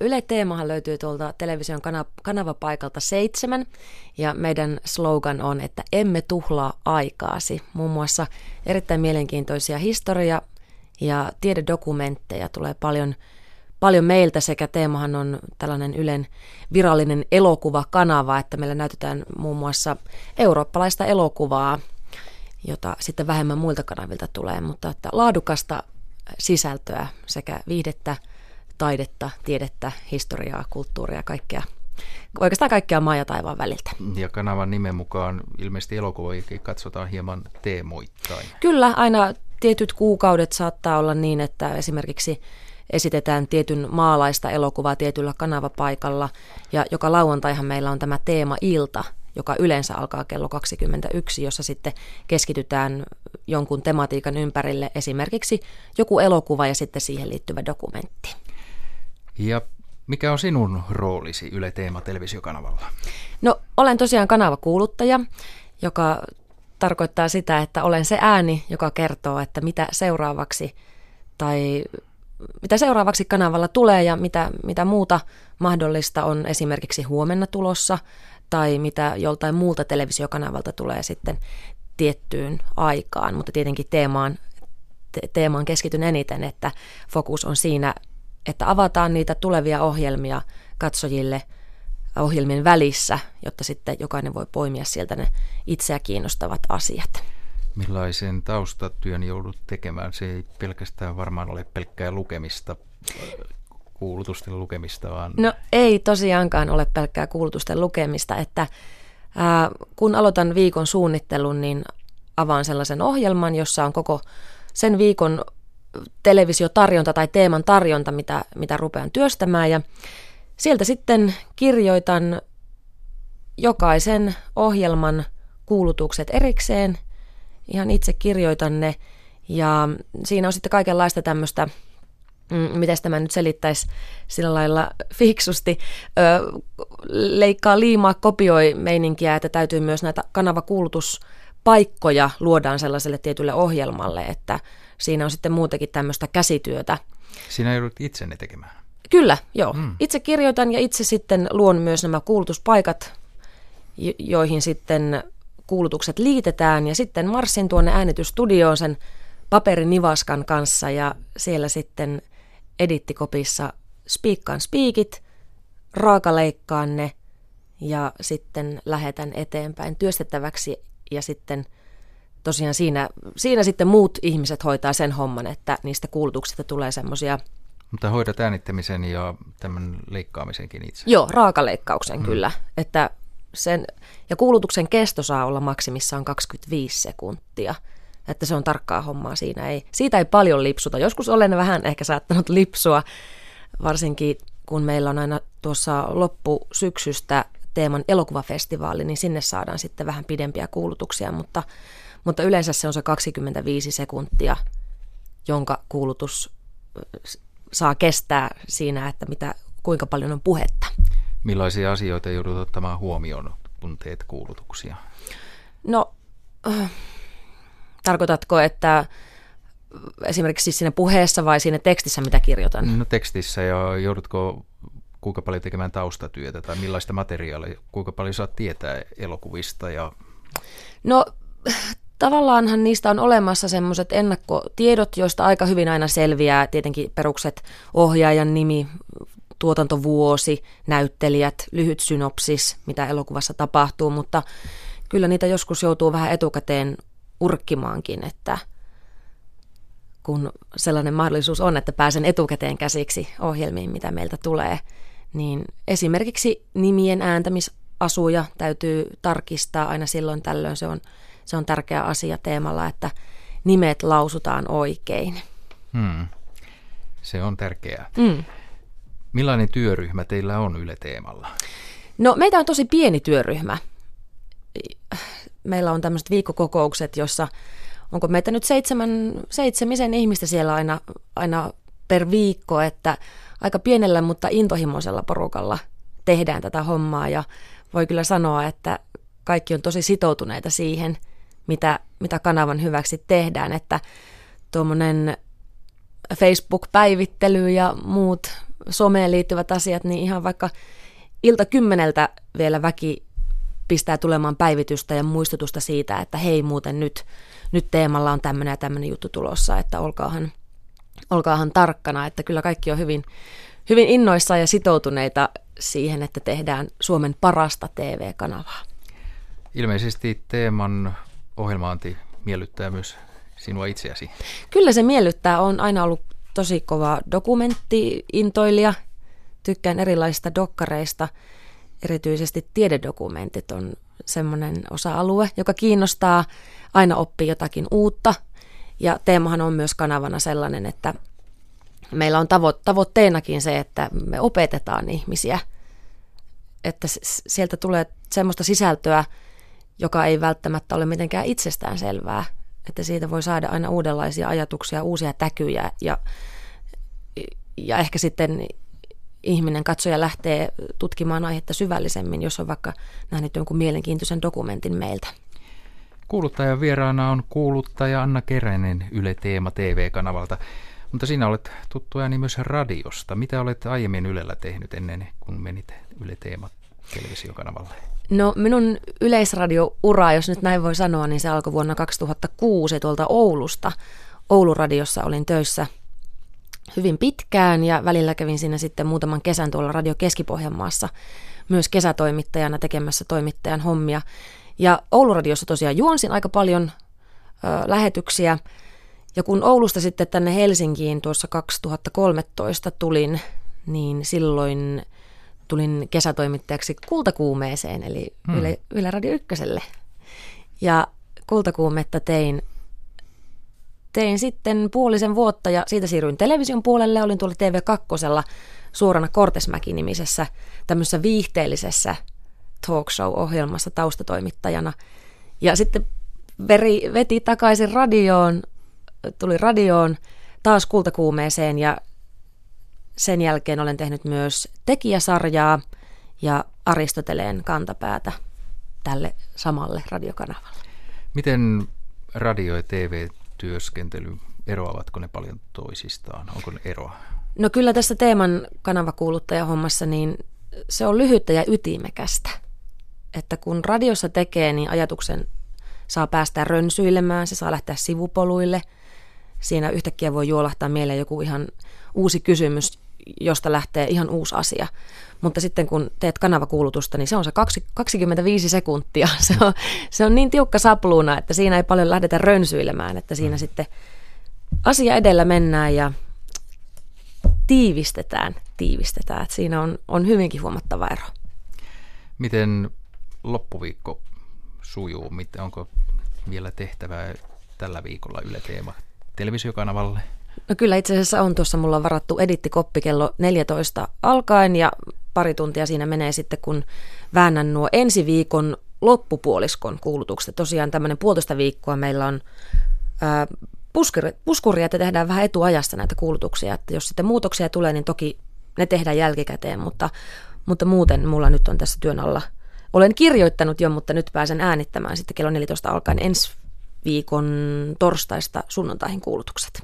Yle Teemahan löytyy tuolta television kanavapaikalta seitsemän ja meidän slogan on, että emme tuhlaa aikaasi. Muun muassa erittäin mielenkiintoisia historia- ja tiededokumentteja tulee paljon, paljon meiltä sekä teemahan on tällainen Ylen virallinen elokuvakanava, että meillä näytetään muun muassa eurooppalaista elokuvaa, jota sitten vähemmän muilta kanavilta tulee, mutta että laadukasta sisältöä sekä viihdettä, taidetta, tiedettä, historiaa, kulttuuria, kaikkea oikeastaan kaikkea maa ja taivaan väliltä. Ja kanavan nimen mukaan ilmeisesti elokuvia katsotaan hieman teemoittain. Kyllä, aina tietyt kuukaudet saattaa olla niin, että esimerkiksi esitetään tietyn maalaista elokuvaa tietyllä kanavapaikalla. Ja joka lauantaihan meillä on tämä teema-ilta, joka yleensä alkaa kello 21, jossa sitten keskitytään jonkun tematiikan ympärille, esimerkiksi joku elokuva ja sitten siihen liittyvä dokumentti. Ja mikä on sinun roolisi Yle Teema televisiokanavalla? No olen tosiaan kanavakuuluttaja, joka tarkoittaa sitä, että olen se ääni, joka kertoo, että mitä seuraavaksi tai mitä seuraavaksi kanavalla tulee ja mitä, mitä muuta mahdollista on esimerkiksi huomenna tulossa tai mitä joltain muulta televisiokanavalta tulee sitten tiettyyn aikaan, mutta tietenkin teemaan, te- teemaan keskityn eniten, että fokus on siinä, että avataan niitä tulevia ohjelmia katsojille – ohjelmien välissä, jotta sitten jokainen voi poimia sieltä ne itseä kiinnostavat asiat. Millaisen taustatyön joudut tekemään? Se ei pelkästään varmaan ole pelkkää lukemista, kuulutusten lukemista, vaan... No ei tosiaankaan ole pelkkää kuulutusten lukemista, että ää, kun aloitan viikon suunnittelun, niin avaan sellaisen ohjelman, jossa on koko sen viikon televisiotarjonta tai teeman tarjonta, mitä, mitä rupean työstämään ja Sieltä sitten kirjoitan jokaisen ohjelman kuulutukset erikseen. Ihan itse kirjoitan ne. Ja siinä on sitten kaikenlaista tämmöistä, mm, miten tämä nyt selittäisi sillä lailla fiksusti, ö, leikkaa liimaa, kopioi meininkiä, että täytyy myös näitä kanavakuulutuspaikkoja luodaan sellaiselle tietylle ohjelmalle, että siinä on sitten muutenkin tämmöistä käsityötä. Sinä joudut itse ne tekemään. Kyllä, joo. Mm. Itse kirjoitan ja itse sitten luon myös nämä kuulutuspaikat, joihin sitten kuulutukset liitetään ja sitten marssin tuonne äänitystudioon sen paperinivaskan kanssa ja siellä sitten edittikopissa spiikkaan spiikit, raakaleikkaan ne ja sitten lähetän eteenpäin työstettäväksi ja sitten tosiaan siinä, siinä sitten muut ihmiset hoitaa sen homman, että niistä kuulutuksista tulee semmoisia – mutta hoidat äänittämisen ja tämän leikkaamisenkin itse. Joo, raakaleikkauksen mm. kyllä. Että sen, ja kuulutuksen kesto saa olla maksimissaan 25 sekuntia. Että se on tarkkaa hommaa siinä. Ei, siitä ei paljon lipsuta. Joskus olen vähän ehkä saattanut lipsua, varsinkin kun meillä on aina tuossa loppusyksystä teeman elokuvafestivaali, niin sinne saadaan sitten vähän pidempiä kuulutuksia, mutta, mutta yleensä se on se 25 sekuntia, jonka kuulutus saa kestää siinä, että mitä, kuinka paljon on puhetta. Millaisia asioita joudut ottamaan huomioon, kun teet kuulutuksia? No, äh, tarkoitatko, että esimerkiksi siinä puheessa vai siinä tekstissä, mitä kirjoitan? No tekstissä ja joudutko kuinka paljon tekemään taustatyötä tai millaista materiaalia, kuinka paljon saat tietää elokuvista? Ja... No tavallaanhan niistä on olemassa semmoiset ennakkotiedot, joista aika hyvin aina selviää tietenkin perukset, ohjaajan nimi, tuotantovuosi, näyttelijät, lyhyt synopsis, mitä elokuvassa tapahtuu, mutta kyllä niitä joskus joutuu vähän etukäteen urkkimaankin, että kun sellainen mahdollisuus on, että pääsen etukäteen käsiksi ohjelmiin, mitä meiltä tulee, niin esimerkiksi nimien ääntämisasuja täytyy tarkistaa aina silloin tällöin. Se on se on tärkeä asia teemalla, että nimet lausutaan oikein. Hmm. Se on tärkeää. Hmm. Millainen työryhmä teillä on Yle Teemalla? No meitä on tosi pieni työryhmä. Meillä on tämmöiset viikkokokoukset, jossa onko meitä nyt seitsemän, seitsemisen ihmistä siellä aina, aina per viikko, että aika pienellä, mutta intohimoisella porukalla tehdään tätä hommaa ja voi kyllä sanoa, että kaikki on tosi sitoutuneita siihen – mitä, mitä kanavan hyväksi tehdään, että tuommoinen Facebook-päivittely ja muut someen liittyvät asiat, niin ihan vaikka ilta kymmeneltä vielä väki pistää tulemaan päivitystä ja muistutusta siitä, että hei muuten nyt, nyt teemalla on tämmöinen ja tämmöinen juttu tulossa, että olkaahan, olkaahan tarkkana, että kyllä kaikki on hyvin, hyvin innoissaan ja sitoutuneita siihen, että tehdään Suomen parasta TV-kanavaa. Ilmeisesti teeman ohjelmaanti miellyttää myös sinua itseäsi. Kyllä se miellyttää. on aina ollut tosi kova dokumentti-intoilija. Tykkään erilaisista dokkareista. Erityisesti tiededokumentit on semmoinen osa-alue, joka kiinnostaa. Aina oppii jotakin uutta. Ja teemahan on myös kanavana sellainen, että meillä on tavo- tavoitteenakin se, että me opetetaan ihmisiä. Että sieltä tulee semmoista sisältöä, joka ei välttämättä ole mitenkään itsestään selvää, että siitä voi saada aina uudenlaisia ajatuksia, uusia täkyjä ja, ja ehkä sitten ihminen, katsoja lähtee tutkimaan aihetta syvällisemmin, jos on vaikka nähnyt jonkun mielenkiintoisen dokumentin meiltä. Kuuluttajan vieraana on kuuluttaja Anna Keränen Yle Teema TV-kanavalta. Mutta sinä olet tuttu ääni myös radiosta. Mitä olet aiemmin Ylellä tehnyt ennen kuin menit Yle Teema televisiokanavalle? No minun yleisradioura, jos nyt näin voi sanoa, niin se alkoi vuonna 2006 tuolta Oulusta. Ouluradiossa olin töissä hyvin pitkään ja välillä kävin siinä sitten muutaman kesän tuolla Radio Keski-Pohjanmaassa myös kesätoimittajana tekemässä toimittajan hommia. Ja Ouluradiossa tosiaan juonsin aika paljon ö, lähetyksiä. Ja kun Oulusta sitten tänne Helsinkiin tuossa 2013 tulin, niin silloin tulin kesätoimittajaksi Kultakuumeeseen, eli hmm. Yle, Yle Radio Ykköselle. Ja Kultakuumetta tein, tein sitten puolisen vuotta ja siitä siirryin television puolelle. Olin tuolla TV2 suorana Kortesmäki-nimisessä tämmöisessä viihteellisessä talk show-ohjelmassa taustatoimittajana. Ja sitten veri, veti takaisin radioon, tuli radioon taas kultakuumeeseen ja sen jälkeen olen tehnyt myös tekijäsarjaa ja Aristoteleen kantapäätä tälle samalle radiokanavalle. Miten radio- ja TV-työskentely, eroavatko ne paljon toisistaan? Onko ne eroa? No kyllä tässä teeman kanavakuuluttajahommassa niin se on lyhyttä ja ytimekästä. Että kun radiossa tekee, niin ajatuksen saa päästä rönsyilemään, se saa lähteä sivupoluille. Siinä yhtäkkiä voi juolahtaa mieleen joku ihan uusi kysymys, josta lähtee ihan uusi asia. Mutta sitten kun teet kanavakuulutusta, niin se on se 25 sekuntia. Se on, se on niin tiukka sapluuna, että siinä ei paljon lähdetä rönsyilemään, että siinä sitten asia edellä mennään ja tiivistetään, tiivistetään. Että siinä on, on hyvinkin huomattava ero. Miten loppuviikko sujuu? Onko vielä tehtävää tällä viikolla Yle Teema televisiokanavalle? No kyllä itse asiassa on tuossa, mulla on varattu edittikoppi kello 14 alkaen ja pari tuntia siinä menee sitten, kun väännän nuo ensi viikon loppupuoliskon kuulutukset. Tosiaan tämmöinen puolitoista viikkoa meillä on ää, puskuri, puskuri, että tehdään vähän etuajasta näitä kuulutuksia. Että jos sitten muutoksia tulee, niin toki ne tehdään jälkikäteen, mutta, mutta muuten mulla nyt on tässä työn alla. Olen kirjoittanut jo, mutta nyt pääsen äänittämään sitten kello 14 alkaen ensi viikon torstaista sunnuntaihin kuulutukset.